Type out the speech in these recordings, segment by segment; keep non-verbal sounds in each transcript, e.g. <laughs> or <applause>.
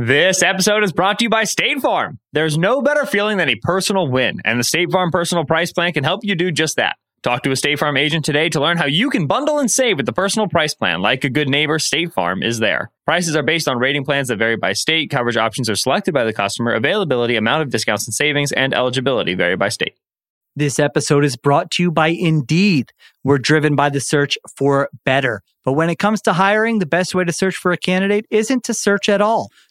This episode is brought to you by State Farm. There's no better feeling than a personal win, and the State Farm Personal Price Plan can help you do just that. Talk to a State Farm agent today to learn how you can bundle and save with the personal price plan. Like a good neighbor, State Farm is there. Prices are based on rating plans that vary by state. Coverage options are selected by the customer. Availability, amount of discounts and savings, and eligibility vary by state. This episode is brought to you by Indeed. We're driven by the search for better. But when it comes to hiring, the best way to search for a candidate isn't to search at all.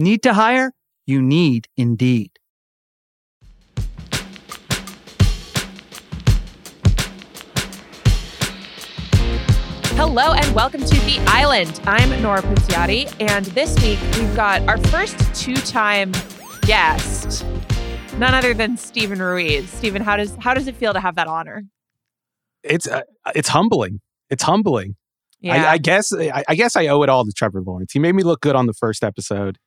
Need to hire? You need Indeed. Hello and welcome to The Island. I'm Nora Princiotti, and this week we've got our first two time guest, none other than Steven Ruiz. Steven, how does how does it feel to have that honor? It's uh, it's humbling. It's humbling. Yeah. I, I guess I, I guess I owe it all to Trevor Lawrence. He made me look good on the first episode,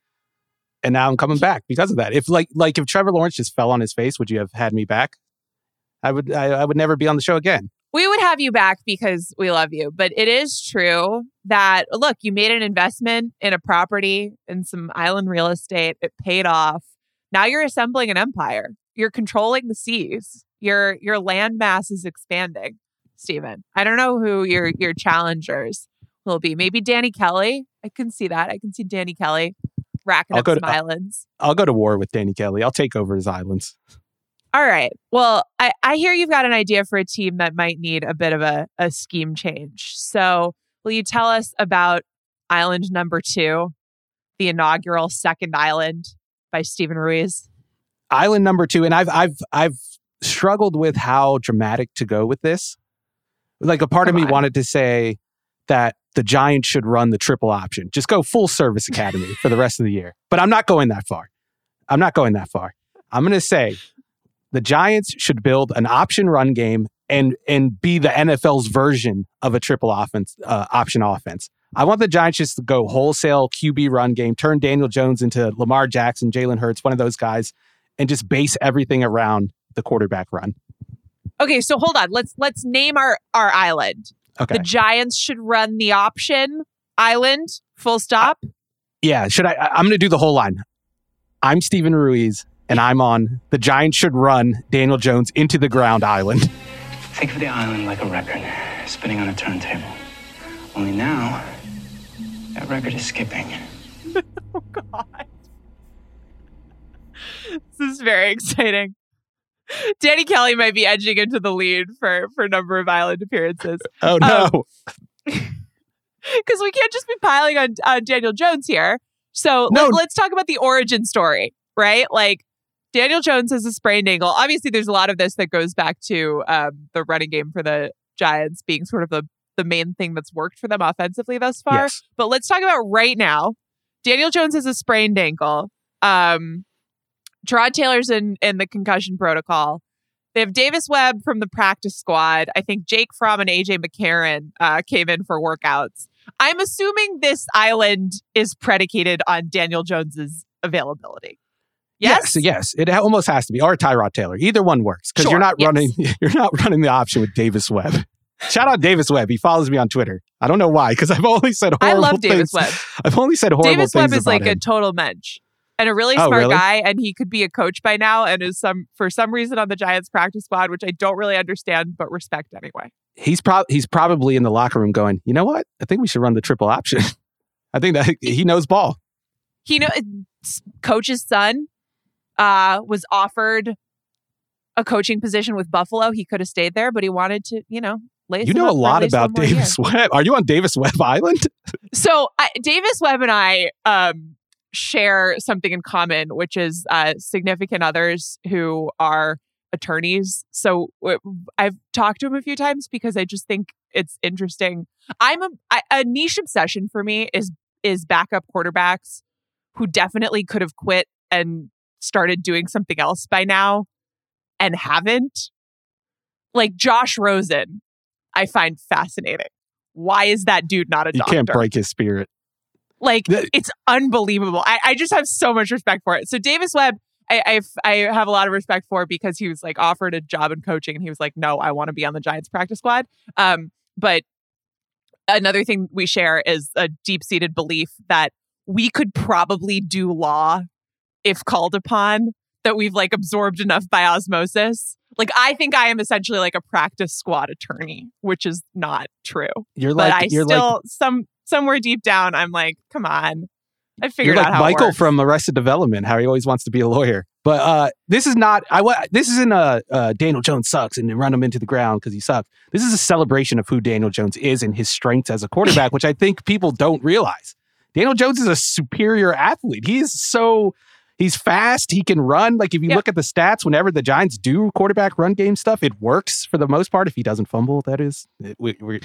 and now I'm coming back because of that. If like like if Trevor Lawrence just fell on his face, would you have had me back? I would. I, I would never be on the show again. we would have you back because we love you. But it is true that, look, you made an investment in a property in some island real estate. It paid off. Now you're assembling an empire. You're controlling the seas. Your your land mass is expanding, Steven. I don't know who your your challengers will be. Maybe Danny Kelly. I can see that. I can see Danny Kelly racking I'll up go some to- islands. I'll go to war with Danny Kelly. I'll take over his islands. All right. Well, I, I hear you've got an idea for a team that might need a bit of a, a scheme change. So, will you tell us about island number two, the inaugural second island by Steven Ruiz? Island number two, and I've I've I've struggled with how dramatic to go with this. Like a part Come of me on. wanted to say that the Giants should run the triple option, just go full service academy for the rest of the year. But I'm not going that far. I'm not going that far. I'm going to say the Giants should build an option run game and and be the NFL's version of a triple offense uh, option offense. I want the Giants just to go wholesale QB run game, turn Daniel Jones into Lamar Jackson, Jalen Hurts, one of those guys, and just base everything around the quarterback run. Okay, so hold on. Let's let's name our our island. Okay. The Giants should run the option island. Full stop. yeah. Should I? I- I'm going to do the whole line. I'm Steven Ruiz, and I'm on the Giants should run Daniel Jones into the ground island. Think of the island like a record spinning on a turntable. Only now, that record is skipping. <laughs> Oh, God. This is very exciting. Danny Kelly might be edging into the lead for for number of island appearances. Oh no! <laughs> because we can't just be piling on uh, Daniel Jones here. So No. let, us talk about the origin story, right? Like Daniel Jones has a sprained ankle. Obviously, there's a lot of this that goes back to um, the running game for the Giants being sort of the the main thing that's worked for them offensively thus far. yes. But let's talk about right now. Daniel Jones has a sprained ankle. Um, Tyrod Taylor's in in the concussion protocol. They have Davis Webb from the practice squad. I think Jake Fromm and AJ McCarron uh, came in for workouts. I'm assuming this island is predicated on Daniel Jones's availability. Yes. yes, yes. It almost has to be, or Tyrod Taylor. Either one works because Sure, you're not yes. running. <laughs> You're not running the option with Davis Webb. Shout out Davis Webb. He follows me on Twitter. I don't know why because I've only said I love Davis things. Webb. I've only said horrible Davis things Davis Webb is like a total mensch and a really Oh, smart really? guy, and he could be a coach by now, and is some for some reason on the Giants practice squad, which I don't really understand, but respect anyway. he's prob he's probably in the locker room going, you know what? I think we should run the triple option. <laughs> I think that he knows ball. he know coach's son uh, was offered a coaching position with Buffalo. He could have stayed there, but he wanted to, you know, You know a lot about year. Davis <laughs> Webb. Are you on Davis Webb Island? So I, Davis Webb and I um, share something in common, which is uh, significant others who are attorneys. So I've talked to him a few times because I just think it's interesting. I'm a, I, a niche obsession for me is is backup quarterbacks who definitely could have quit and started doing something else by now and haven't. Like Josh Rosen, I find fascinating. Why is that dude not a You doctor? You can't break his spirit. Like The- it's unbelievable. I, I just have so much respect for it. So Davis Webb, I, I've, I have a lot of respect for because he was like offered a job in coaching and he was like, no, I want to be on the Giants practice squad. Um, but another thing we share is a deep seated belief that we could probably do law if called upon. That we've like absorbed enough by osmosis. Like I think I am essentially like a practice squad attorney, which is not true You're but like I you're still like some somewhere deep down I'm like, come on. I figured you're out like Michael from Arrested Development. How he always wants to be a lawyer. But uh, this is not. I this isn't a uh, Daniel Jones sucks and run him into the ground because he sucks. This is a celebration of who Daniel Jones is and his strengths as a quarterback, which I think people don't realize. Daniel Jones is a superior athlete. He is so. He's fast. He can run. Like if you Yeah. look at the stats, whenever the Giants do quarterback run game stuff, it works for the most part. If he doesn't fumble, that is. It- we, we,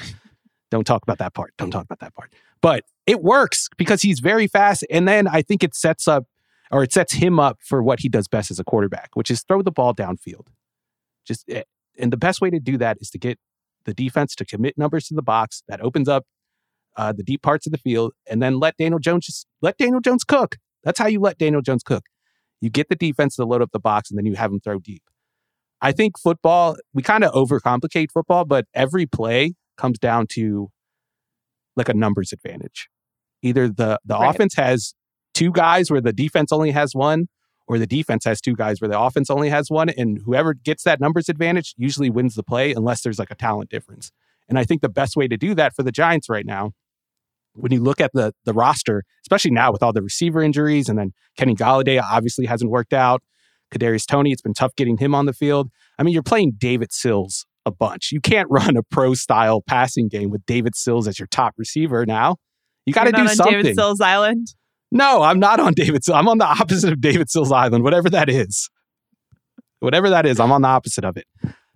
don't talk about that part. Don't talk about that part. But it works because he's very fast. And then I think it sets up or it sets him up for what he does best as a quarterback, which is throw the ball downfield. Just eh, and the best way to do that is to get the defense to commit numbers to the box. That opens up uh, the deep parts of the field, and then let Daniel Jones just let Daniel Jones cook. That's how you let Daniel Jones cook. You get the defense to load up the box, and then you have him throw deep. I think football, we kind of overcomplicate football, but every play comes down to like a numbers advantage. Either the the Right. offense has two guys where the defense only has one, or the defense has two guys where the offense only has one, and whoever gets that numbers advantage usually wins the play unless there's like a talent difference. And I think the best way to do that for the Giants right now, when you look at the the roster, especially now with all the receiver injuries, and then Kenny Golladay obviously hasn't worked out. Kadarius Toney, it's been tough getting him on the field. I mean, you're playing David Sills a bunch. You can't <laughs> run a pro style passing game with David Sills as your top receiver now. You got to do on something. David Sills Island. No, I'm not on <laughs> David Sills. I'm on the opposite of David Sills Island, whatever that is. Whatever that is, I'm on the opposite of it.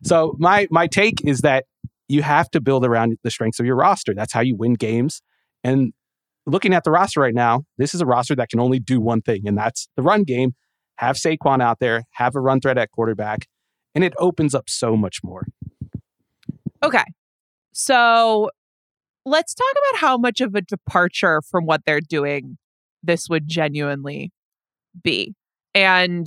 So my my take is that you have to build around the strengths of your roster. That's how you win games. And looking at the roster right now, this is a roster that can only do one thing, and that's the run game. Have Saquon out there, have a run threat at quarterback, and it opens up so much more. Okay. So let's talk about how much of a departure from what they're doing this would genuinely be. And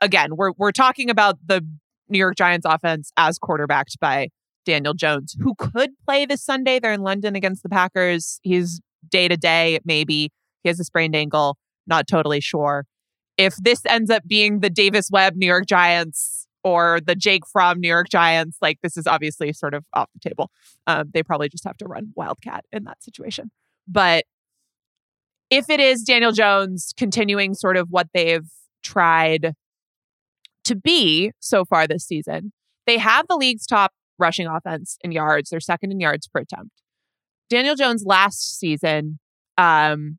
again, we're we're talking about the New York Giants offense as quarterbacked by Daniel Jones, who could play this Sunday. They're in London against the Packers. He's day to day, maybe. He has a sprained ankle, not totally sure. If this ends up being the Davis Webb New York Giants or the Jake Fromm New York Giants, like this is obviously sort of off the table. Um, they probably just have to run Wildcat in that situation. But if it is Daniel Jones continuing sort of what they've tried to be so far this season, they have the league's top rushing offense in yards. They're second in yards per attempt. Daniel Jones last season um,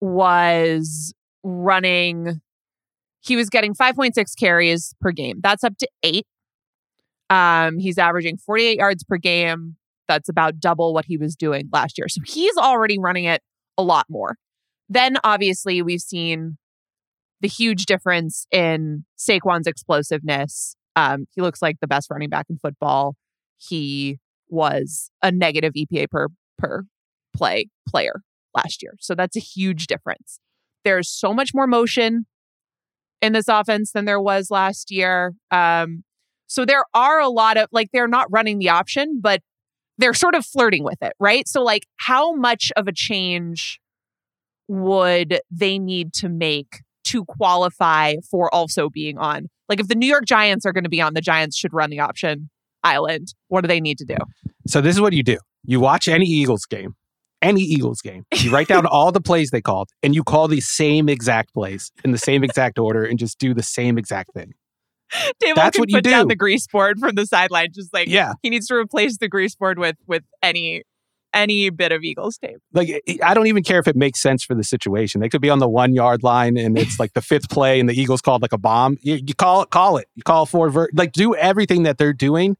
was running, he was getting 5.6 carries per game. That's up to eight. Um, he's averaging 48 yards per game. That's about double what he was doing last year. So he's already running it a lot more. Then obviously we've seen the huge difference in Saquon's explosiveness. Um, he looks like the best running back in football. He was a negative EPA per per play player last year. So that's a huge difference. There's so much more motion in this offense than there was last year. Um, so there are a lot of like they're not running the option, but they're sort of flirting with it, right? So like how much of a change would they need to make to qualify for also being on? Like if the New York Giants are going to be on, the Giants should run the option island. What do they need to do? So this is what you do. You watch any Eagles game any Eagles game. You write down all the plays they called and you call the same exact plays in the same exact order and just do the same exact thing. Dave That's can what you put down the grease board from the sideline, just like Yeah. he needs to replace the grease board with with any any bit of Eagles tape. Like I don't even care if it makes sense for the situation. They could be on the one yard line and it's like the fifth play and the Eagles called like a bomb. You, you call it, call it. You call for ver- like do everything that they're doing.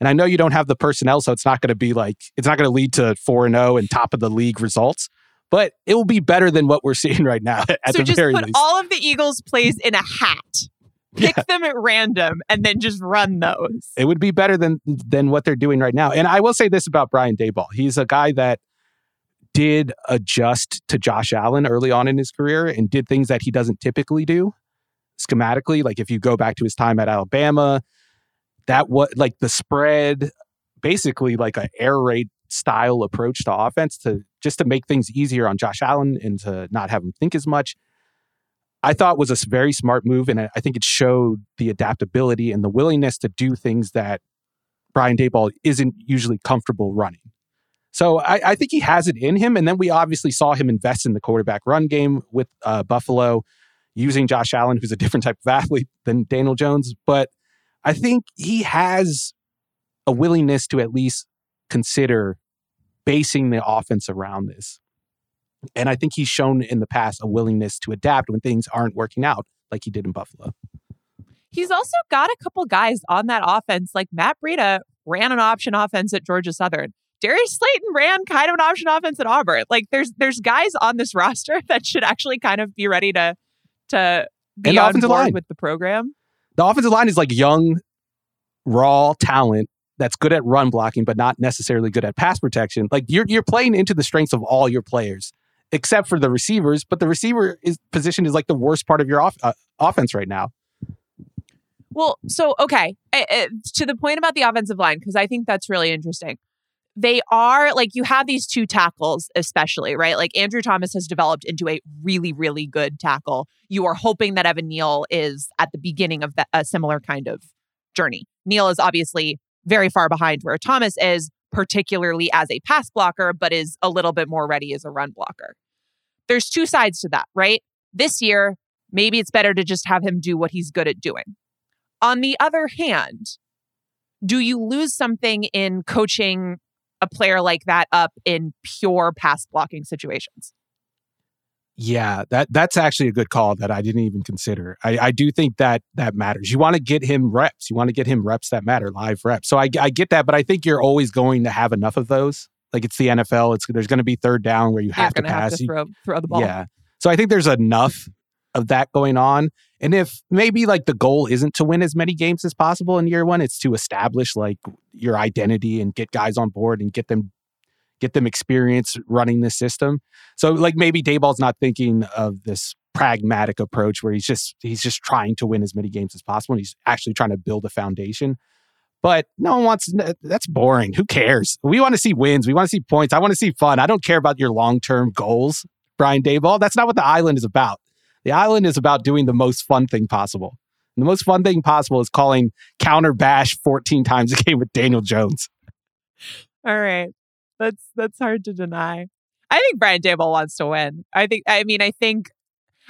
And I know you don't have the personnel, so it's not going to be like it's not going to lead to four and zero and top of the league results. But it will be better than what we're <laughs> seeing right now at so the just very put least. all of the Eagles plays in a hat. <laughs> Pick them at random and then just run those. it would be better than than what they're doing right now. And I will say this about Brian Daboll: he's a guy that did adjust to Josh Allen early on in his career and did things that he doesn't typically do schematically. Like if you go back to his time at Alabama, that what like the spread, basically like an air raid style approach to offense to just to make things easier on Josh Allen and to not have him think as much. I thought was a very smart move, and I I think it showed the adaptability and the willingness to do things that Brian Daboll isn't usually comfortable running. So I, I think he has it in him, and then we obviously saw him invest in the quarterback run game with uh, Buffalo, using Josh Allen, who's a different type of athlete than Daniel Jones. But I think he has a willingness to at least consider basing the offense around this. And I think he's shown in the past a willingness to adapt when things aren't working out, like he did in Buffalo. He's also got a couple guys on that offense, like Matt Breida ran an option offense at Georgia Southern. Darius Slayton ran kind of an option offense at Auburn. Like there's there's guys on this <laughs> roster that should actually kind of be ready to to be And on board line. with the program. The offensive line is like young, raw talent that's good at run blocking, but not necessarily good at pass protection. Like you're you're playing into the strengths of all your players, except for the receivers. But the receiver is position is like the worst part of your off, uh, offense right now. Well, so okay, eh, eh, to the point about the offensive line because I think that's really interesting. They are like you have these two tackles, especially right. Like Andrew Thomas has developed into a really, really good tackle. You are hoping that Evan Neal is at the beginning of a similar kind of journey. Neal is obviously very far behind where Thomas is, particularly as a pass blocker, but is a little bit more ready as a run blocker. There's two sides to that, right? This year, maybe it's better to just have him do what he's good at doing. On the other hand, do you lose something in coaching a player like that up in pure pass blocking situations? Yeah, that that's actually a good call that I didn't even consider. I, I do think that that matters. You want to get him reps. You want to get him reps that matter, live reps. So I, I get that, but I think you're always going to have enough of those. Like it's the NFL. It's there's going to be third down where you have to to have pass. to throw, throw the ball. Yeah. So I think there's enough of that going on. And if maybe like the goal isn't to win as many games as possible in year one, it's to establish like your identity and get guys on board and get them get them experience running the system. So like maybe Daboll's not thinking of this pragmatic approach where he's just he's just trying to win as many games as possible and he's actually trying to build a foundation. But no one wants that's boring. Who cares? We want to see wins. We want to see points. I want to see fun. I don't care about your long-term goals, Brian Daboll. That's not what the island is about. The island is about doing the most fun thing possible. And the most fun thing possible is calling counter bash 14 times a game with Daniel Jones. All right. That's that's hard to deny. I think Brian Daboll wants to win. I think I mean I think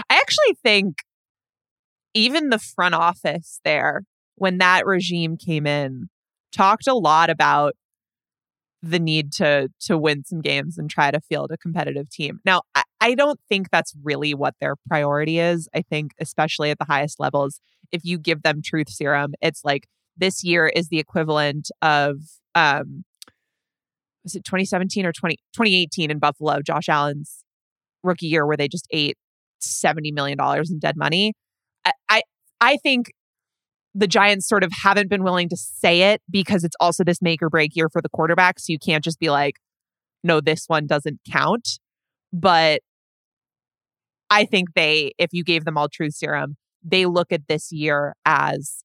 I actually think even the front office there when that regime came in talked a lot about the need to to win some games and try to field a competitive team. Now, I, I don't think that's really what their priority is. I think especially at the highest levels, if you give them truth serum, it's like this year is the equivalent of um was it 2017 or 20, 2018 in Buffalo, Josh Allen's rookie year where they just ate 70 million dollars in dead money. I, I I think the Giants sort of haven't been willing to say it because it's also this make or break year for the quarterback. So you can't just be like, no, this one doesn't count. But I think they, if you gave them all truth serum, they look at this year as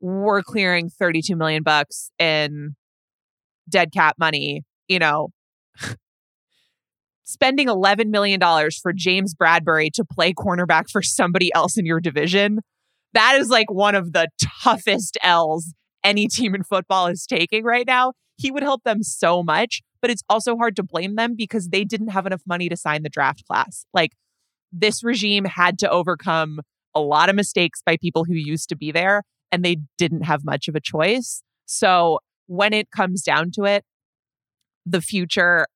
we're clearing 32 million bucks in dead cap money, you know, <laughs> spending $11 million for James Bradberry to play cornerback for somebody else in your division. That is like one of the toughest L's any team in football is taking right now. he would help them so much, but it's also hard to blame them because they didn't have enough money to sign the draft class. Like this regime had to overcome a lot of mistakes by people who used to be there and they didn't have much of a choice. So when it comes down to it, the future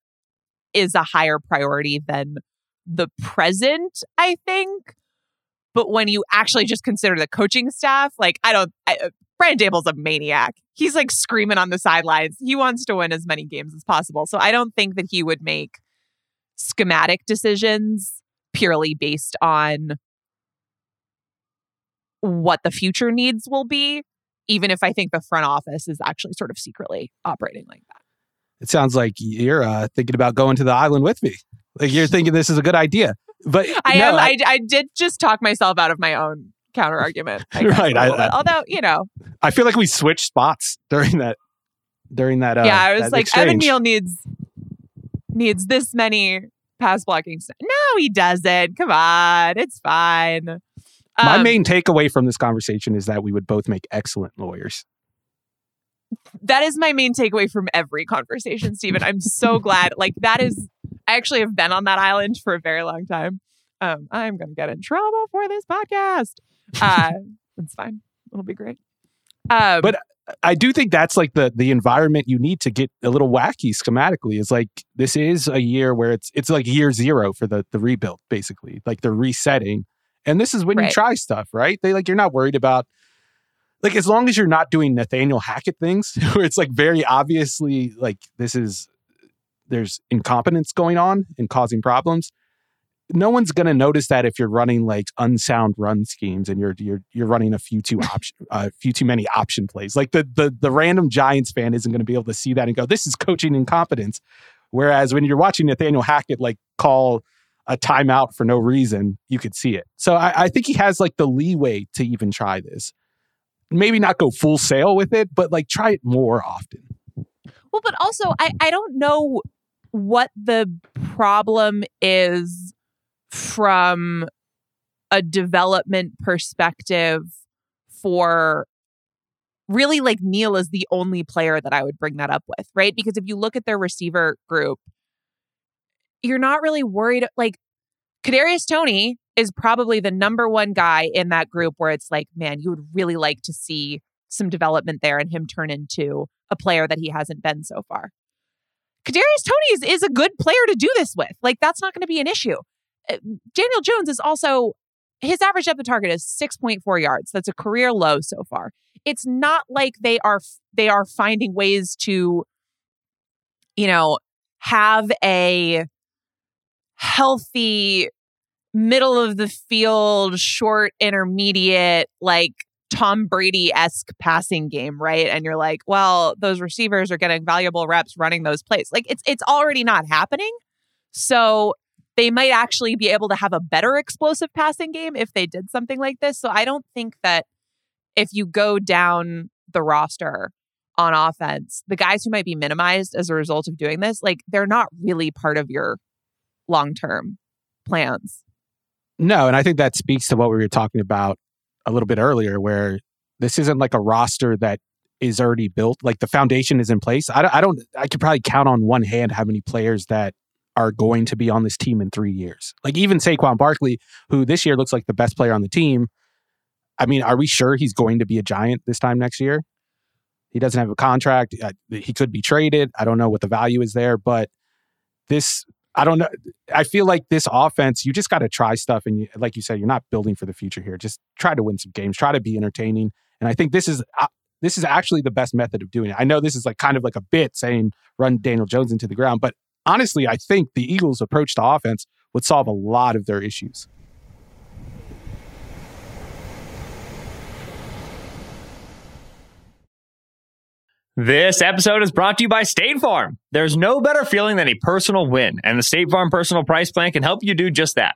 is a higher priority than the present, I think. But when you actually just consider the coaching staff, like I don't, I, uh, Brian Daboll's a maniac. He's like screaming on the sidelines. He wants to win as many games as possible. So I don't think that he would make schematic decisions purely based on what the future needs will be, even if I think the front office is actually sort of secretly operating like that. It sounds like you're uh, thinking about going to the island with me. Like you're thinking this is a good idea. But <laughs> I no, am. I, I did just talk myself out of my own counter <laughs> argument. right. I, I, Although you know, I feel like we switched spots during that. During that, uh, yeah, I was like, exchange. Evan Neal needs needs this many pass blocking. No, he doesn't. Come on, it's fine. My Um, main takeaway from this conversation is that we would both make excellent lawyers. that is my main takeaway from every conversation, Steven. I'm so glad. Like that is, I actually have been on that island for a very long time. Um, I'm going to get in trouble for this podcast. Uh, it's fine. It'll be great. Um, But I do think that's like the the environment you need to get a little wacky schematically. Is like this is a year where it's it's like year zero for the the rebuild, basically. Like they're resetting, and this is when Right. you try stuff, right? They like you're not worried about like as long as you're not doing Nathaniel Hackett things <laughs> where it's like very obviously like this is there's incompetence going on and causing problems. No one's going to notice that if you're running like unsound run schemes and you're you're you're running a few too <laughs> option a few too many option plays. Like the the the random Giants fan isn't going to be able to see that and go, "This is coaching incompetence." Whereas when you're watching Nathaniel Hackett like call a timeout for no reason, you could see it. So I, I think he has like the leeway to even try this. Maybe not go full sail with it, but like try it more often. well, but also, I, I don't know what the problem is from a development perspective for really like Neal is the only player that I would bring that up with, right? Because if you look at their receiver group, you're not really worried. Like Kadarius Toney is probably the number one guy in that group where it's like, man, you would really like to see some development there and him turn into a player that he hasn't been so far. Kadarius Toney is, is a good player to do this with. Like that's not going to be an issue. Uh, Daniel Jones is also his average depth of target is 6.4 yards. That's a career low so far. It's not like they are they are finding ways to you know have a healthy middle of the field short intermediate like Tom Brady esque passing game, right? And you're like, well, those receivers are getting valuable reps running those plays. Like it's it's already not happening. So they might actually be able to have a better explosive passing game if they did something like this. So I don't think that if you go down the roster on offense, the guys who might be minimized as a result of doing this, like they're not really part of your long term plans. No, and I think that speaks to what we were talking about a little bit earlier, where this isn't like a roster that is already built. Like the foundation is in place. I don't, I don't, I could probably count on one hand how many players that are going to be on this team in three years. Like even Saquon Barkley, who this year looks like the best player on the team. I mean, are we sure he's going to be a giant this time next year? He doesn't have a contract. He could be traded. I don't know what the value is there, but this I don't know. I feel like this offense, you just got to try stuff. And you, like you said, you're not building for the future here. Just try to win some games, try to be entertaining. And I think this is uh, this is actually the best method of doing it. I know this is like kind of like a bit saying run Daniel Jones into the ground, but honestly, I think the Eagles' approach to offense would solve a lot of their issues. This episode is brought to you by State Farm. There's no better feeling than a personal win, and the State Farm Personal Price Plan can help you do just that.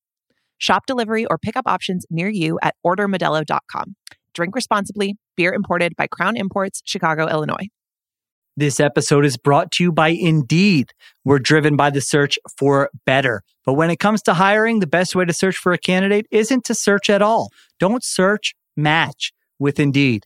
Shop delivery or pickup options near you at ordermodelo.com. Drink responsibly. Beer imported by Crown Imports, Chicago, Illinois. This episode is brought to you by Indeed. We're driven by the search for better. But when it comes to hiring, the best way to search for a candidate isn't to search at all. Don't search, match with Indeed.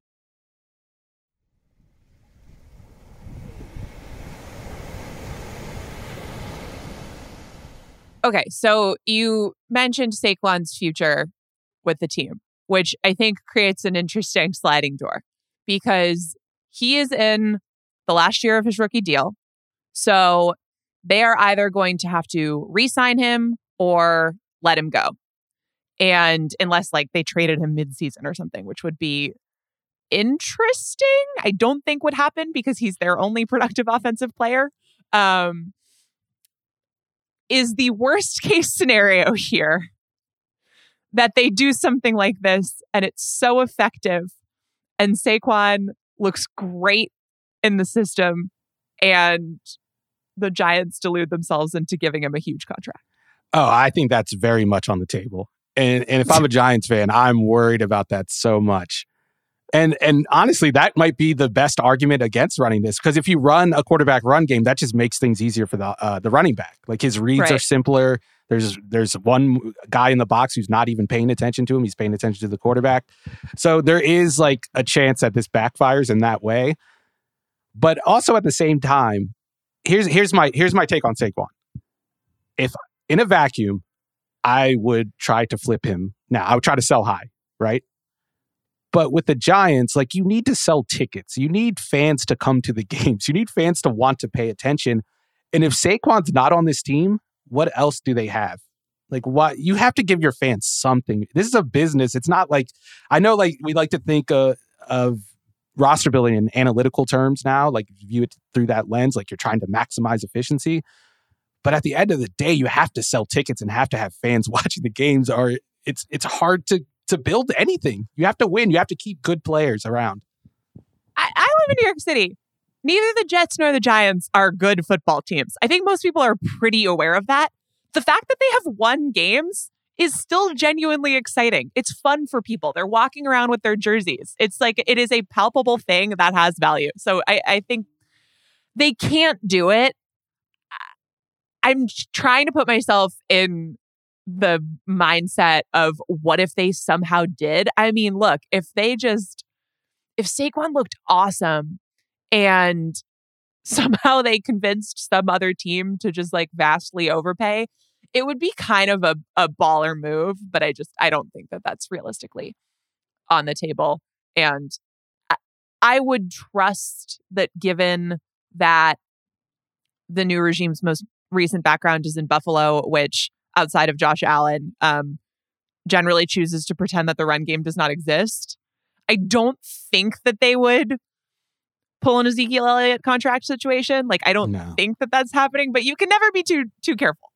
Okay, so you mentioned Saquon's future with the team, which I think creates an interesting sliding door because he is in the last year of his rookie deal. So they are either going to have to re sign him or let him go. And unless like they traded him mid season or something, which would be interesting, I don't think would happen because he's their only <laughs> productive offensive player. Um, is the worst <laughs> case scenario here that they do something like this and it's so effective and Saquon looks great in the system and the Giants delude themselves into giving him a huge contract. Oh, I think that's very much on the table. And and if I'm a Giants fan, I'm worried about that so much. And and honestly, that might be the best argument against running this because if you run a quarterback run game, that just makes things easier for the uh, the running back. Like his reads Right. are simpler. There's there's one guy in the box who's not even paying attention to him. He's paying attention to the quarterback. So there is like a chance that this backfires in that way. But also at the same time, here's here's my here's my take on Saquon. If in a vacuum, I would try to flip him. Now I would try to sell high, right? But with the Giants, like you need to sell tickets. You need fans to come to the <laughs> games. You need fans to want to pay attention. And if Saquon's not on this team, what else do they have? Like what you have to give your fans something. This is a business. It's not like I know like we like to think uh, of roster building in analytical terms now, like view it through that lens, like you're trying to maximize efficiency. But at the end of the day, you have to sell tickets and have to have fans <laughs> watching the games or it's it's hard to to build anything. You have to win. You have to keep good players around. I, I live in New York City. Neither the Jets nor the Giants are good football teams. I think most people are pretty aware of that. The fact that they have won games is still genuinely exciting. It's fun for people. They're walking around with their jerseys. It's like it is a palpable thing that has value. So I, I think they can't do it. I'm trying to put myself in the mindset of what if they somehow did. I mean, look, if they just if Saquon looked awesome and <laughs> somehow they convinced some other team to just like vastly overpay, it would be kind of a, a baller move. But I just, I don't think that that's realistically on the table. And I, I would trust that given that the new regime's most recent background is in Buffalo, which outside of Josh Allen, um, generally chooses to pretend that the run game does not exist. I don't think that they would pull an Ezekiel Elliott contract situation. Like I don't No. think that that's happening, but you can never be too too careful.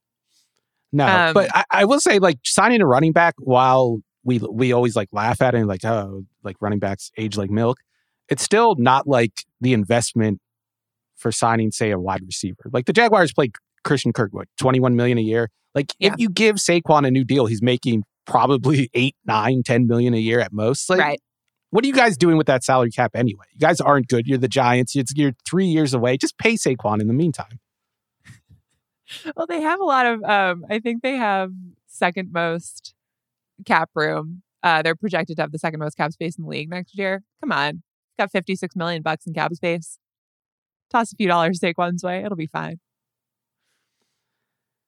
No, Um, but I, I will say, like signing a running back, while we we always like laugh at it, and like oh, like running backs age like milk. It's still not like the investment for signing, say, a wide receiver. Like the Jaguars played Christian Kirkwood, twenty one million a year. Like Yeah. if you give Saquon a new deal, he's making probably <laughs> eight, nine, ten million a year at most. Like, right. what are you guys doing with that salary cap anyway? You guys aren't good. You're the Giants. It's, you're three years away. Just pay Saquon in the meantime. <laughs> Well, they have a lot of. Um, I think they have second most cap room. Uh, they're projected to have the second most cap space in the league next year. Come on, got fifty six million bucks in cap space. Toss a few dollars Saquon's way, it'll be fine.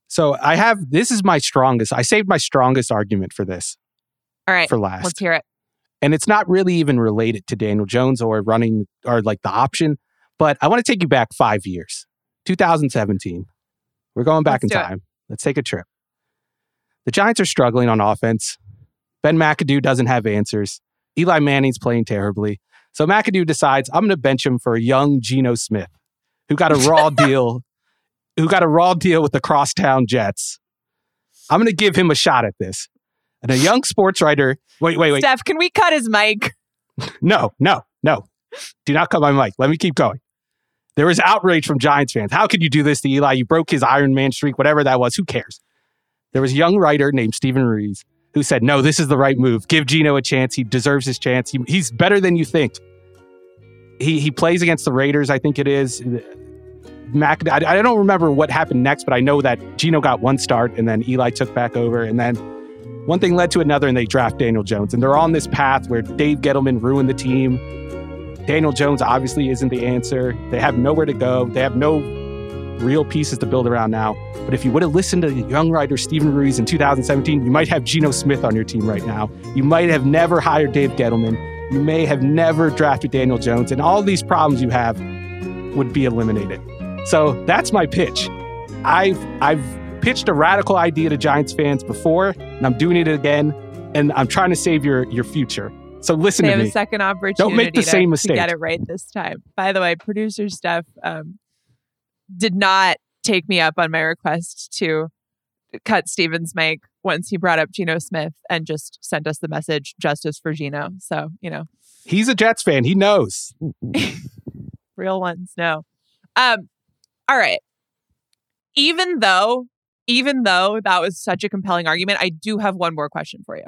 So I have this is my strongest. I saved my strongest argument for this All right, for last. let's hear it. and it's not really even related to Daniel Jones or running or like the option. But I want to take you back five years, 2017. We're going back Let's in do it. time. Let's take a trip. The Giants are struggling on offense. Ben McAdoo doesn't have answers. Eli Manning's playing terribly. So McAdoo decides I'm going to bench him for a young Geno Smith, who got a raw <laughs> deal, who got a raw deal with the crosstown Jets. I'm going to give him a shot at this. And a young sports writer. Wait, wait, wait. Steph, can we cut his mic? No, no, no. Do not cut my mic. Let me keep going. There was outrage from Giants fans. How could you do this to Eli? You broke his Iron Man streak, whatever that was. Who cares? There was a young writer named Steven Ruiz who said, No, this is the right move. Give Geno a chance. He deserves his chance. He, he's better than you think. He, he plays against the Raiders, I think it is. Mac, I, I don't remember what happened next, but I know that Geno got one start and then Eli took back over. And then one thing led to another and they draft Daniel Jones. And they're on this path where Dave Gettleman ruined the team. Daniel Jones obviously isn't the answer. They have nowhere to go. They have no real pieces to build around now. But if you would have listened to young writer Steven Ruiz in 2017, you might have Geno Smith on your team right now. You might have never hired Dave Gettleman. You may have never drafted Daniel Jones. And all these problems you have would be eliminated. So that's my pitch. I've I've pitched a radical idea to Giants fans before, and I'm doing it again. And I'm trying to save your your future. So listen They to have me. a second opportunity. Don't make the to- same mistake. get it right this time. By the way, producer Steph um, did not take me up on my request to cut Steven's mic once he brought up Geno Smith and just sent us the message justice for Geno. So, you know, He's a Jets fan. He knows. <laughs> real ones no. Um, all right. Even though, even though that was such a compelling argument, I do have one more question for you.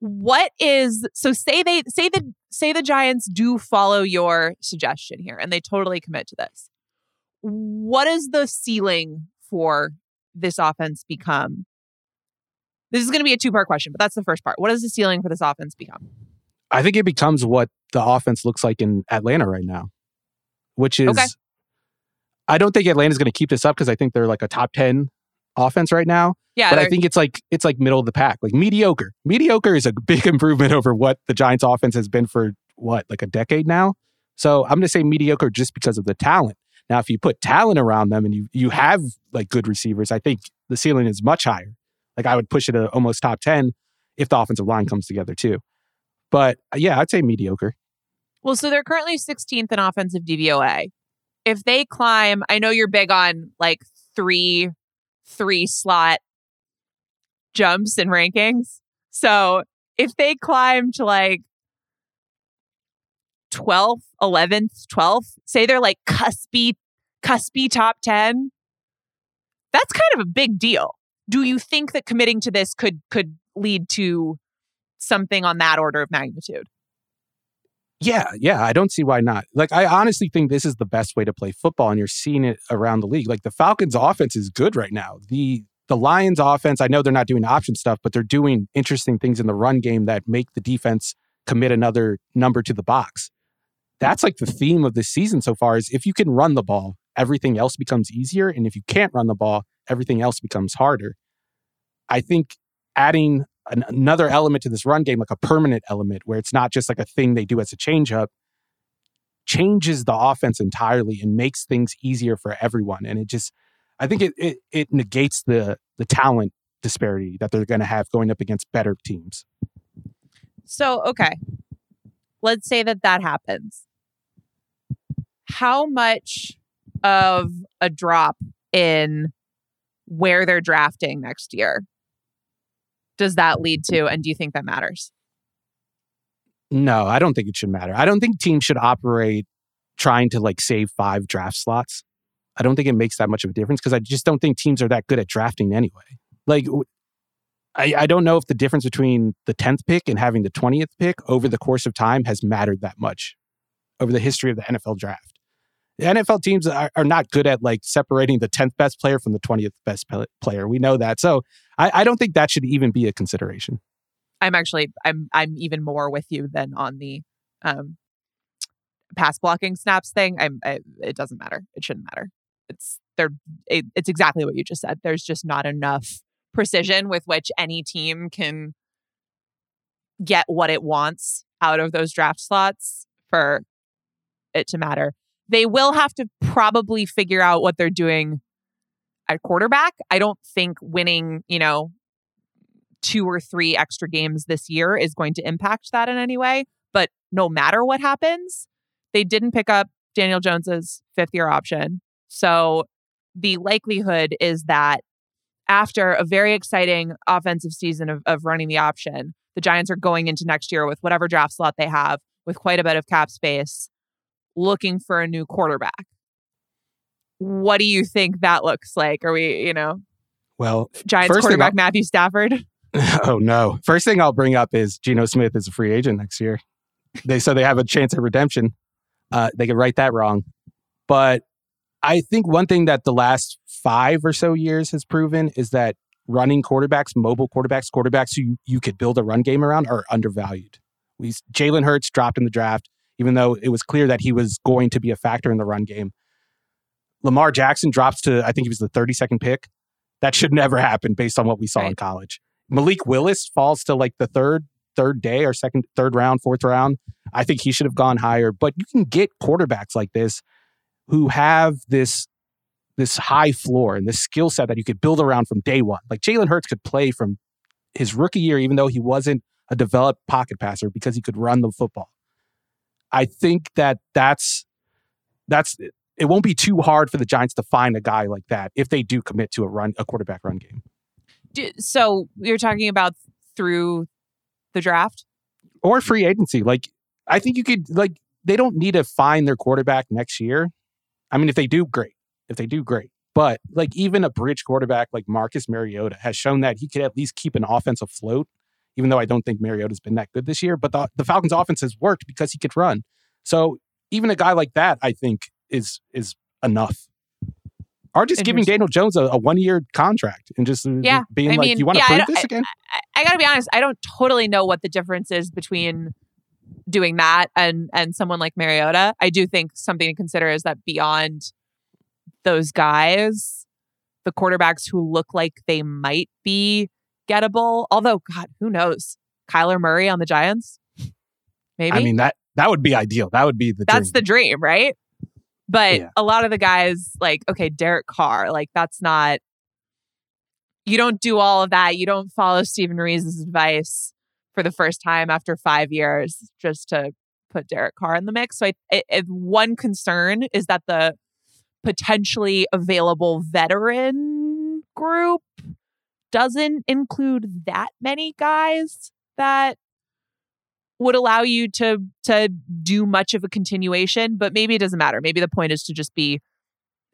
What is so say they say the say the Giants do follow your suggestion here and they totally commit to this. What is the ceiling for this offense become? This is going to be a two part question, but that's the first part. What does the ceiling for this offense become? I think it becomes what the offense looks like in Atlanta right now, which is Okay. I don't think Atlanta's going to keep this up because I think they're like a top 10 offense right now. Yeah, but I think it's like it's like middle of the pack, like mediocre. Mediocre is a <laughs> big improvement over what the Giants offense has been for what, like a decade now. So I'm going to say mediocre just because of the talent. Now, if you put talent around them and you you have like good receivers, I think the ceiling is much higher. Like I would push it to almost top 10 if the offensive line comes together too. But yeah, I'd say mediocre. Well, so they're currently 16th in offensive DVOA. If they climb, I know you're big on like three, three slot jumps and rankings. So if they climb to like 12th, 11th, 12th, say they're like cuspy, cuspy top 10, that's kind of a big deal. Do you think that committing to this could could lead to something on that order of magnitude? Yeah, yeah, I don't see why not. Like, I honestly think this is the best way to play football, and you're seeing it around the league. Like, the Falcons' offense is good right now. The the Lions' offense, I know they're not doing option stuff, but they're doing interesting things in the run game that make the defense commit another number to the box. That's like the theme of this season so far. Is if you can run the ball, everything else becomes easier, and if you can't run the ball, everything else becomes harder. I think adding an, another element to this run game, like a permanent element, where it's not just like a thing they do as a change up, changes the offense entirely and makes things easier for everyone. And it just, I think it it, it negates the the talent disparity that they're going to have going up against better teams. So, okay. Let's say that that happens. How much of a drop in where they're drafting next year does that lead to? And do you think that matters? No, I don't think it should matter. I don't think teams should operate trying to like save five draft slots. I don't think it makes that much of a difference because I just don't think teams are that good at drafting anyway. Like, I, I don't know if the difference between the 10th pick and having the 20th pick over the course of time has mattered that much over the history of the NFL draft. NFL teams are, are not good at like separating the 10th best player from the 20th best player. We know that. So I, I don't think that should even be a consideration. I'm actually I'm I'm even more with you than on the um pass blocking snaps thing. I'm I, it doesn't matter. It shouldn't matter. It's they're it, it's exactly what you just said. There's just not enough precision with which any team can get what it wants out of those draft slots for it to matter. They will have to probably figure out what they're doing at quarterback. I don't think winning, you know, two or three extra games this year is going to impact that in any way. But no matter what happens, they didn't pick up Daniel Jones's fifth year option. So the likelihood is that after a very exciting offensive season of, of running the option, the Giants are going into next year with whatever draft slot they have, with quite a bit of cap space, looking for a new quarterback. What do you think that looks like? Are we, you know, well, Giants quarterback Matthew Stafford? <laughs> <laughs> Oh no! First thing I'll bring up is Geno Smith is a free agent next year. They so they have a chance at redemption. Uh, they could write that wrong, but I think one thing that the last five or so years has proven is that running quarterbacks, mobile quarterbacks, quarterbacks who you, you could build a run game around are undervalued. We Jalen Hurts dropped in the draft, even though it was clear that he was going to be a factor in the run game. Lamar Jackson drops to I think he was the 32nd pick. That should never happen based on what we saw right. in college. Malik Willis falls to like the third third day or second third round, fourth round. I think he should have gone higher, but you can get quarterbacks like this who have this this high floor and this skill set that you could build around from day one. Like Jalen Hurts could play from his rookie year, even though he wasn't a developed pocket passer because he could run the football. I think that that's that's it won't be too hard for the Giants to find a guy like that if they do commit to a run a quarterback run game. So you're talking about through the draft or free agency. Like I think you could like they don't need to find their quarterback next year. I mean, if they do, great. If they do, great. But like even a bridge quarterback like Marcus Mariota has shown that he could at least keep an offense afloat, even though I don't think Mariota's been that good this year. But the, the Falcons' offense has worked because he could run. So even a guy like that, I think, is is enough. Or just giving Daniel Jones a, a one year contract and just uh, yeah. being I like, mean, you want to yeah, prove this again? I, I, I got to be honest, I don't totally know what the difference is between doing that and and someone like Mariota. I do think something to consider is that beyond those guys, the quarterbacks who look like they might be gettable, although God, who knows? Kyler Murray on the Giants? Maybe. I mean that that would be ideal. That would be the That's dream. the dream, right? But yeah. a lot of the guys, like, okay, Derek Carr, like, that's not, you don't do all of that. You don't follow Steven Ruiz's advice for the first time after five years just to put Derek Carr in the mix. So, I, it, it, one concern is that the potentially available veteran group doesn't include that many guys that would allow you to to do much of a continuation, but maybe it doesn't matter. Maybe the point is to just be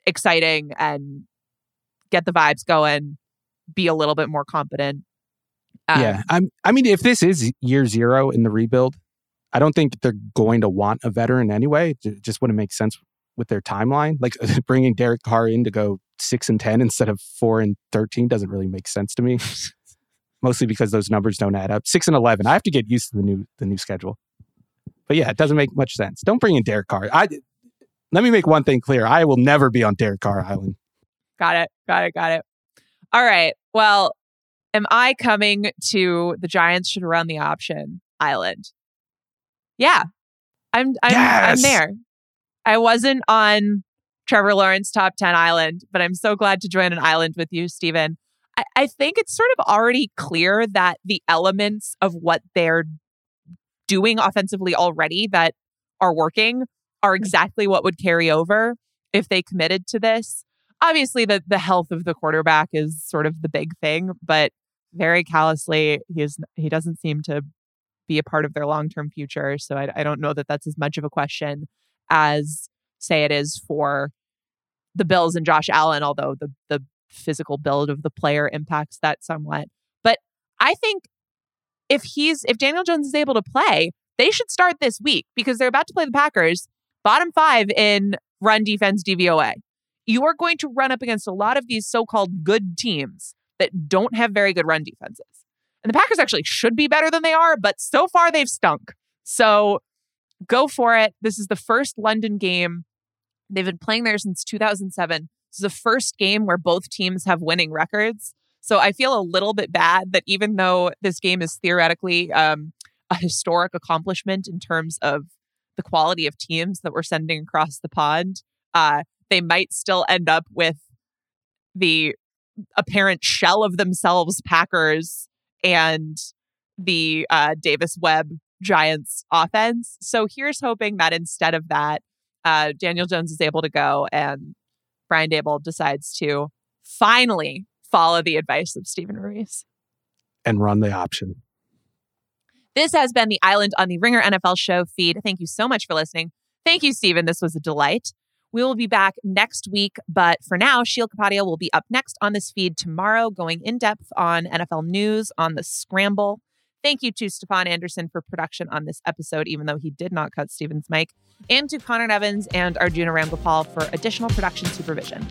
exciting and get the vibes going, be a little bit more competent. Um, yeah, I'm. I mean, if this is year zero in the rebuild, I don't think they're going to want a veteran anyway. It just wouldn't make sense with their timeline. Like <laughs> bringing Derek Carr in to go six and ten <laughs> instead of four and thirteen doesn't really make sense to me. <laughs> mostly because those numbers don't add up. Six and eleven. I have to get used to the new the new schedule. But yeah, it doesn't make much sense. Don't bring in Derek Carr. I let me make one thing clear. I will never be on Derek Carr Island. Got it. Got it. Got it. All right. Well, am I coming to the Giants should run the option island? Yeah. I'm I'm yes! I'm there. I wasn't on Trevor Lawrence top 10 island, but I'm so glad to join an island with you, Steven. I, I think it's sort of already clear that the elements of what they're doing offensively already that are working are mm. exactly what would carry over if they committed to this. obviously the the health of the quarterback is sort of the big thing, but very callously, he is he doesn't seem to be a part of their long term future. So I, I don't know that that's as much of a question as say it is for the Bills and Josh Allen, although the the physical build of the player impacts that somewhat. But I think if he's if Daniel Jones is able to play, they should start this week because they're about to play the Packers, bottom five in run defense DVOA. You are going to run up against a lot of these so-called good teams that don't have very good run defenses. And the Packers actually should be better than they are, but so far they've stunk. So go for it. This is the first London game. They've been playing there since 2007. This is the first game where both teams have winning records. So I feel a little bit bad that even though this game is theoretically um, a historic accomplishment in terms of the quality of teams that we're sending across the pond, uh, they might still end up with the apparent shell of themselves Packers and the uh, Davis Webb Giants offense. So here's hoping that instead of that, uh, Daniel Jones is able to go and Brian Daboll decides to finally follow the advice of Steven Ruiz and run the option. This has been the Island on the Ringer NFL show feed. Thank you so much for listening. Thank you, Steven. This was a delight. We will be back next week, but for now, Sheil Kapadia will be up next on this feed tomorrow, going in depth on NFL news on the scramble. Thank you to Stefan Anderson for production on this episode, even though he did not cut Steven's mic, and to Conor Nevins and Arjuna Ramgopal for additional production supervision.